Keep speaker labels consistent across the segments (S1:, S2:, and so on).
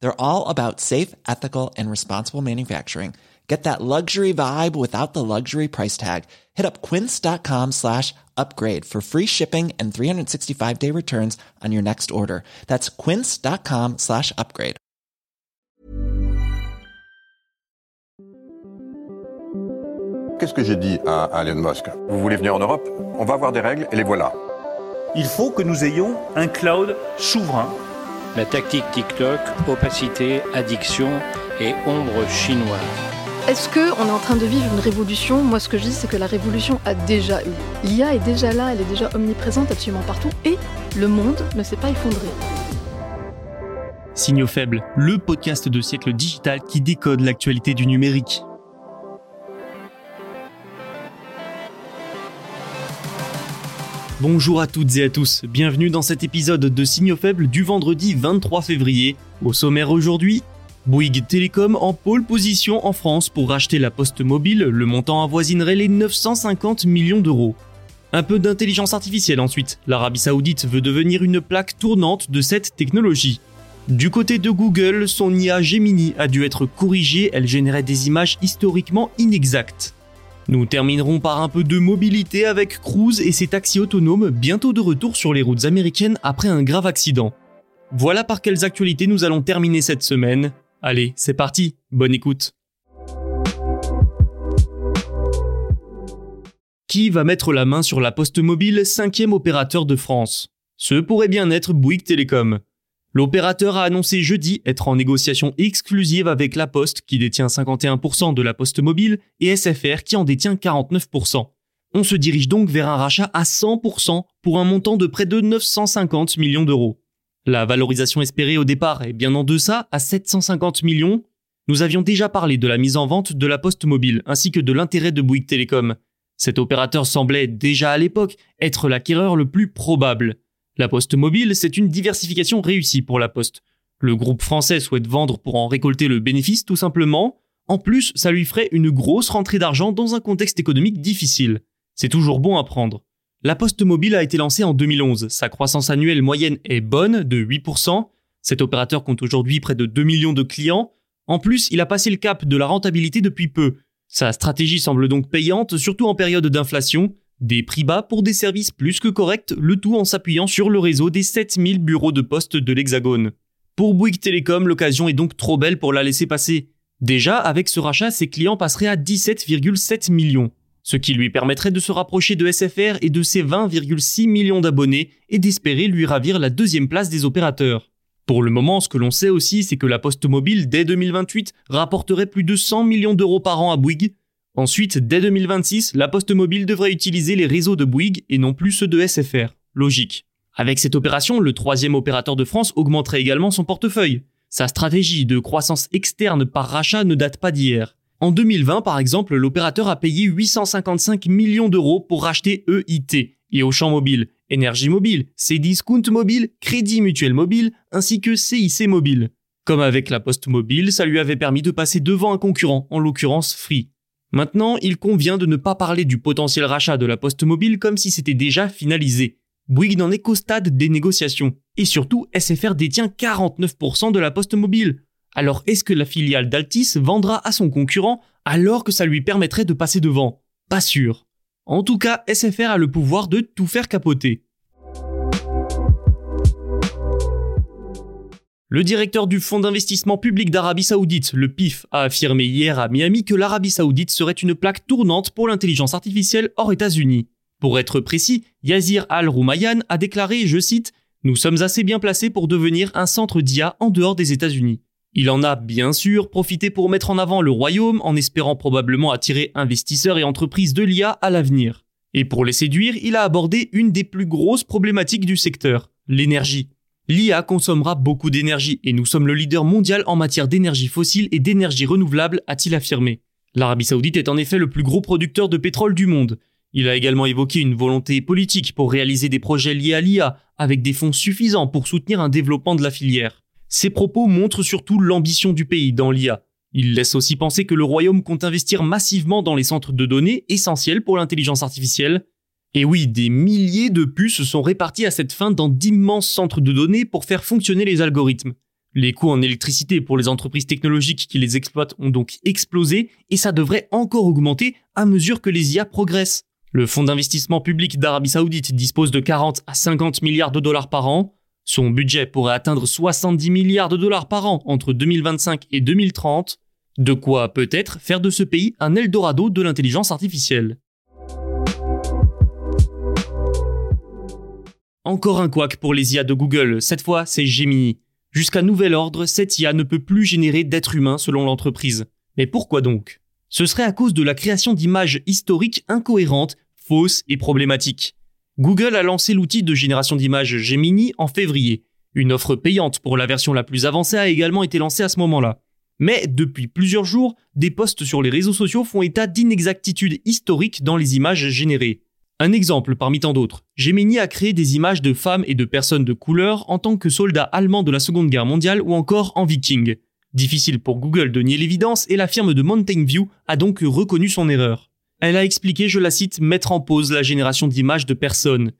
S1: They're all about safe, ethical, and responsible manufacturing. Get that luxury vibe without the luxury price tag. Hit up quince.com slash upgrade for free shipping and 365 day returns on your next order. That's quince.com slash upgrade.
S2: Qu'est-ce que j'ai dit à, à Elon Musk Vous voulez venir en Europe On va avoir des règles et les voilà.
S3: Il faut que nous ayons un cloud souverain.
S4: La tactique TikTok, opacité, addiction et ombre chinoise.
S5: Est-ce qu'on est en train de vivre une révolution? Moi, ce que je dis, c'est que la révolution a déjà eu. L'IA est déjà là, elle est déjà omniprésente absolument partout, et le monde ne s'est pas effondré.
S6: Signaux faibles, le podcast de siècle digital qui décode l'actualité du numérique. Bonjour à toutes et à tous, bienvenue dans cet épisode de Signaux faibles du vendredi 23 février. Au sommaire aujourd'hui, Bouygues Télécom en pole position en France pour racheter la poste mobile, le montant avoisinerait les 950 millions d'euros. Un peu d'intelligence artificielle ensuite, l'Arabie Saoudite veut devenir une plaque tournante de cette technologie. Du côté de Google, son IA Gemini a dû être corrigée, elle générait des images historiquement inexactes. Nous terminerons par un peu de mobilité avec Cruise et ses taxis autonomes bientôt de retour sur les routes américaines après un grave accident. Voilà par quelles actualités nous allons terminer cette semaine. Allez, c'est parti, bonne écoute. Qui va mettre la main sur la poste mobile, cinquième opérateur de France? Ce pourrait bien être Bouygues Télécom. L'opérateur a annoncé jeudi être en négociation exclusive avec La Poste qui détient 51% de la poste mobile et SFR qui en détient 49%. On se dirige donc vers un rachat à 100% pour un montant de près de 950 millions d'euros. La valorisation espérée au départ est bien en deçà, à 750 millions. Nous avions déjà parlé de la mise en vente de la poste mobile ainsi que de l'intérêt de Bouygues Télécom. Cet opérateur semblait déjà à l'époque être l'acquéreur le plus probable. La poste mobile, c'est une diversification réussie pour la poste. Le groupe français souhaite vendre pour en récolter le bénéfice tout simplement. En plus, ça lui ferait une grosse rentrée d'argent dans un contexte économique difficile. C'est toujours bon à prendre. La poste mobile a été lancée en 2011. Sa croissance annuelle moyenne est bonne, de 8%. Cet opérateur compte aujourd'hui près de 2 millions de clients. En plus, il a passé le cap de la rentabilité depuis peu. Sa stratégie semble donc payante, surtout en période d'inflation. Des prix bas pour des services plus que corrects, le tout en s'appuyant sur le réseau des 7000 bureaux de poste de l'Hexagone. Pour Bouygues Télécom, l'occasion est donc trop belle pour la laisser passer. Déjà, avec ce rachat, ses clients passeraient à 17,7 millions, ce qui lui permettrait de se rapprocher de SFR et de ses 20,6 millions d'abonnés et d'espérer lui ravir la deuxième place des opérateurs. Pour le moment, ce que l'on sait aussi, c'est que la poste mobile, dès 2028, rapporterait plus de 100 millions d'euros par an à Bouygues, Ensuite, dès 2026, la Poste Mobile devrait utiliser les réseaux de Bouygues et non plus ceux de SFR. Logique. Avec cette opération, le troisième opérateur de France augmenterait également son portefeuille. Sa stratégie de croissance externe par rachat ne date pas d'hier. En 2020, par exemple, l'opérateur a payé 855 millions d'euros pour racheter EIT et Auchan Mobile, Énergie Mobile, Cdiscount Mobile, Crédit Mutuel Mobile, ainsi que CIC Mobile. Comme avec la Poste Mobile, ça lui avait permis de passer devant un concurrent, en l'occurrence Free. Maintenant, il convient de ne pas parler du potentiel rachat de la Poste Mobile comme si c'était déjà finalisé. Bouygues n'en est qu'au stade des négociations. Et surtout, SFR détient 49% de la Poste Mobile. Alors est-ce que la filiale d'Altis vendra à son concurrent alors que ça lui permettrait de passer devant? Pas sûr. En tout cas, SFR a le pouvoir de tout faire capoter. Le directeur du Fonds d'investissement public d'Arabie Saoudite, le PIF, a affirmé hier à Miami que l'Arabie Saoudite serait une plaque tournante pour l'intelligence artificielle hors États-Unis. Pour être précis, Yazir Al-Roumayan a déclaré, je cite, Nous sommes assez bien placés pour devenir un centre d'IA en dehors des États-Unis. Il en a bien sûr profité pour mettre en avant le royaume en espérant probablement attirer investisseurs et entreprises de l'IA à l'avenir. Et pour les séduire, il a abordé une des plus grosses problématiques du secteur, l'énergie. L'IA consommera beaucoup d'énergie et nous sommes le leader mondial en matière d'énergie fossile et d'énergie renouvelable, a-t-il affirmé. L'Arabie saoudite est en effet le plus gros producteur de pétrole du monde. Il a également évoqué une volonté politique pour réaliser des projets liés à l'IA, avec des fonds suffisants pour soutenir un développement de la filière. Ces propos montrent surtout l'ambition du pays dans l'IA. Il laisse aussi penser que le royaume compte investir massivement dans les centres de données essentiels pour l'intelligence artificielle. Et oui, des milliers de puces sont réparties à cette fin dans d'immenses centres de données pour faire fonctionner les algorithmes. Les coûts en électricité pour les entreprises technologiques qui les exploitent ont donc explosé et ça devrait encore augmenter à mesure que les IA progressent. Le fonds d'investissement public d'Arabie Saoudite dispose de 40 à 50 milliards de dollars par an. Son budget pourrait atteindre 70 milliards de dollars par an entre 2025 et 2030. De quoi peut-être faire de ce pays un Eldorado de l'intelligence artificielle. Encore un couac pour les IA de Google, cette fois c'est Gemini. Jusqu'à nouvel ordre, cette IA ne peut plus générer d'êtres humains selon l'entreprise. Mais pourquoi donc? Ce serait à cause de la création d'images historiques incohérentes, fausses et problématiques. Google a lancé l'outil de génération d'images Gemini en février. Une offre payante pour la version la plus avancée a également été lancée à ce moment-là. Mais depuis plusieurs jours, des posts sur les réseaux sociaux font état d'inexactitudes historiques dans les images générées. Un exemple parmi tant d'autres. Gemini a créé des images de femmes et de personnes de couleur en tant que soldats allemands de la Seconde Guerre mondiale ou encore en viking. Difficile pour Google de nier l'évidence et la firme de Mountain View a donc reconnu son erreur. Elle a expliqué, je la cite, mettre en pause la génération d'images de personnes.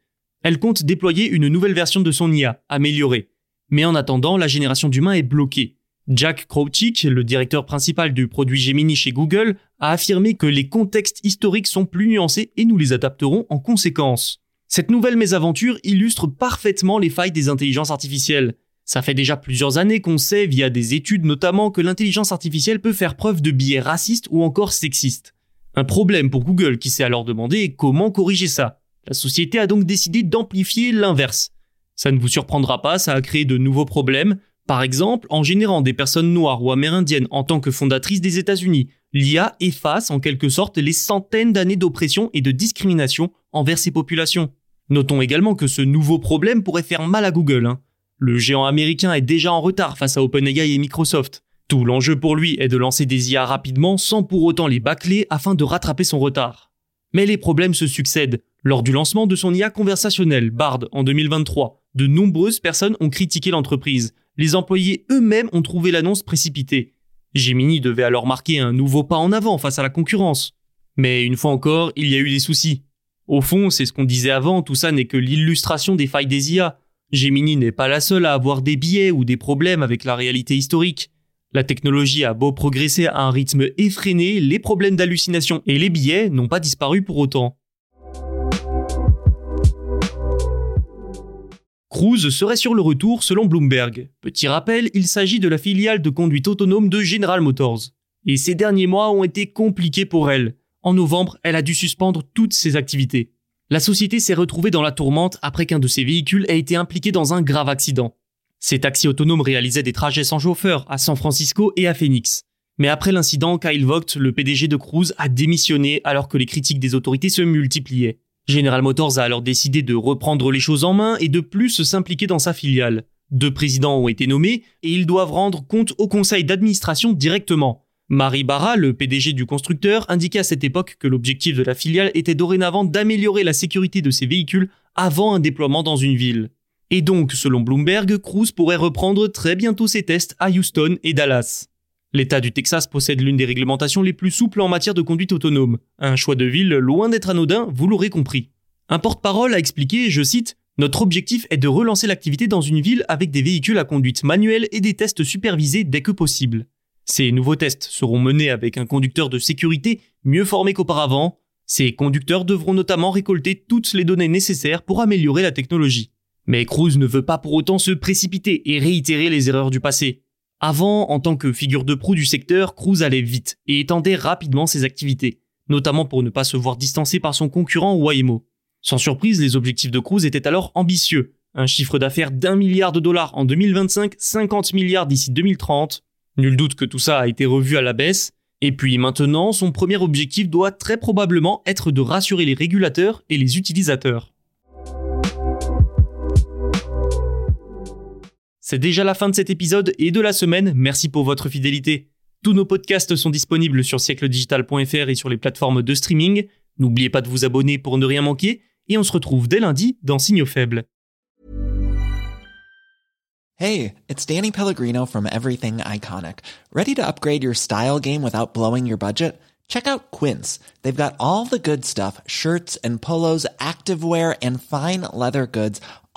S6: Elle compte déployer une nouvelle version de son IA, améliorée. Mais en attendant, la génération d'humains est bloquée. Jack Krawczyk, le directeur principal du produit Gemini chez Google, a affirmé que les contextes historiques sont plus nuancés et nous les adapterons en conséquence. Cette nouvelle mésaventure illustre parfaitement les failles des intelligences artificielles. Ça fait déjà plusieurs années qu'on sait, via des études notamment, que l'intelligence artificielle peut faire preuve de biais racistes ou encore sexistes. Un problème pour Google qui s'est alors demandé comment corriger ça. La société a donc décidé d'amplifier l'inverse. Ça ne vous surprendra pas, ça a créé de nouveaux problèmes, par exemple, en générant des personnes noires ou amérindiennes en tant que fondatrices des États-Unis, l'IA efface en quelque sorte les centaines d'années d'oppression et de discrimination envers ces populations. Notons également que ce nouveau problème pourrait faire mal à Google. Hein. Le géant américain est déjà en retard face à OpenAI et Microsoft. Tout l'enjeu pour lui est de lancer des IA rapidement sans pour autant les bâcler afin de rattraper son retard. Mais les problèmes se succèdent. Lors du lancement de son IA conversationnelle, Bard, en 2023, de nombreuses personnes ont critiqué l'entreprise, les employés eux-mêmes ont trouvé l'annonce précipitée. Gemini devait alors marquer un nouveau pas en avant face à la concurrence. Mais une fois encore, il y a eu des soucis. Au fond, c'est ce qu'on disait avant, tout ça n'est que l'illustration des failles des IA. Gemini n'est pas la seule à avoir des biais ou des problèmes avec la réalité historique. La technologie a beau progresser à un rythme effréné, les problèmes d'hallucination et les biais n'ont pas disparu pour autant. Cruise serait sur le retour selon Bloomberg. Petit rappel, il s'agit de la filiale de conduite autonome de General Motors. Et ces derniers mois ont été compliqués pour elle. En novembre, elle a dû suspendre toutes ses activités. La société s'est retrouvée dans la tourmente après qu'un de ses véhicules ait été impliqué dans un grave accident. Ces taxis autonomes réalisaient des trajets sans chauffeur à San Francisco et à Phoenix. Mais après l'incident, Kyle Vogt, le PDG de Cruise, a démissionné alors que les critiques des autorités se multipliaient. General Motors a alors décidé de reprendre les choses en main et de plus s'impliquer dans sa filiale. Deux présidents ont été nommés et ils doivent rendre compte au conseil d'administration directement. Marie Barra, le PDG du constructeur, indiquait à cette époque que l'objectif de la filiale était dorénavant d'améliorer la sécurité de ses véhicules avant un déploiement dans une ville. Et donc, selon Bloomberg, Cruise pourrait reprendre très bientôt ses tests à Houston et Dallas. L'État du Texas possède l'une des réglementations les plus souples en matière de conduite autonome. Un choix de ville loin d'être anodin, vous l'aurez compris. Un porte-parole a expliqué, je cite, Notre objectif est de relancer l'activité dans une ville avec des véhicules à conduite manuelle et des tests supervisés dès que possible. Ces nouveaux tests seront menés avec un conducteur de sécurité mieux formé qu'auparavant. Ces conducteurs devront notamment récolter toutes les données nécessaires pour améliorer la technologie. Mais Cruise ne veut pas pour autant se précipiter et réitérer les erreurs du passé. Avant, en tant que figure de proue du secteur, Cruise allait vite et étendait rapidement ses activités, notamment pour ne pas se voir distancé par son concurrent Waymo. Sans surprise, les objectifs de Cruise étaient alors ambitieux. Un chiffre d'affaires d'un milliard de dollars en 2025, 50 milliards d'ici 2030. Nul doute que tout ça a été revu à la baisse. Et puis maintenant, son premier objectif doit très probablement être de rassurer les régulateurs et les utilisateurs. C'est déjà la fin de cet épisode et de la semaine. Merci pour votre fidélité. Tous nos podcasts sont disponibles sur siècledigital.fr et sur les plateformes de streaming. N'oubliez pas de vous abonner pour ne rien manquer, et on se retrouve dès lundi dans Signaux Faibles.
S1: Hey, it's Danny Pellegrino from Everything Iconic. Ready to upgrade your style game without blowing your budget? Check out Quince. They've got all the good stuff shirts and polos, activewear, and fine leather goods,